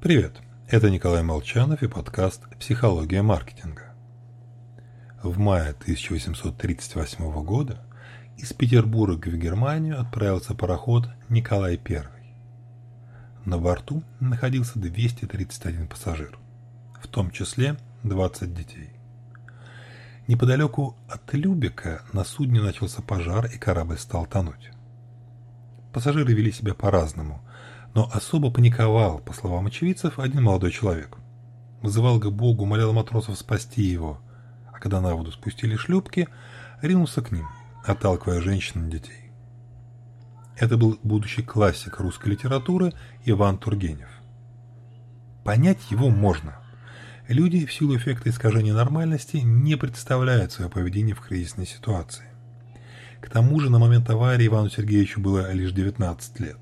Привет, это Николай Молчанов и подкаст «Психология маркетинга». В мае 1838 года из Петербурга в Германию отправился пароход «Николай I». На борту находился 231 пассажир, в том числе 20 детей. Неподалеку от Любека на судне начался пожар и корабль стал тонуть. Пассажиры вели себя по-разному, но особо паниковал, по словам очевидцев, один молодой человек. Вызывал к Богу, молял матросов спасти его, а когда на воду спустили шлюпки, ринулся к ним, отталкивая женщин и детей. Это был будущий классик русской литературы Иван Тургенев. Понять его можно. Люди в силу эффекта искажения нормальности не представляют свое поведение в кризисной ситуации. К тому же на момент аварии Ивану Сергеевичу было лишь 19 лет.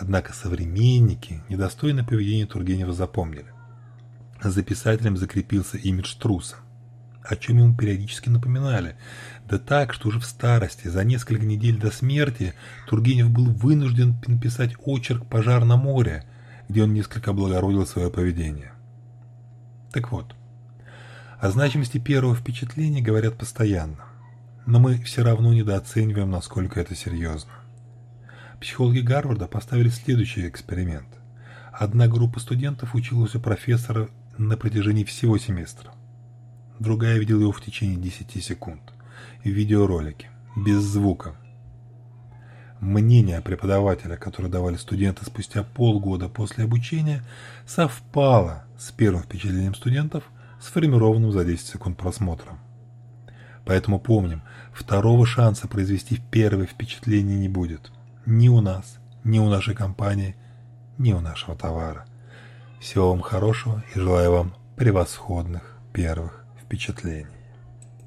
Однако современники недостойное поведение Тургенева запомнили. За писателем закрепился имидж труса, о чем ему периодически напоминали. Да так, что уже в старости, за несколько недель до смерти, Тургенев был вынужден написать очерк «Пожар на море», где он несколько облагородил свое поведение. Так вот, о значимости первого впечатления говорят постоянно но мы все равно недооцениваем, насколько это серьезно. Психологи Гарварда поставили следующий эксперимент. Одна группа студентов училась у профессора на протяжении всего семестра. Другая видела его в течение 10 секунд. В видеоролике, без звука. Мнение преподавателя, которое давали студенты спустя полгода после обучения, совпало с первым впечатлением студентов, сформированным за 10 секунд просмотра. Поэтому помним, второго шанса произвести первое впечатление не будет. Ни у нас, ни у нашей компании, ни у нашего товара. Всего вам хорошего и желаю вам превосходных первых впечатлений.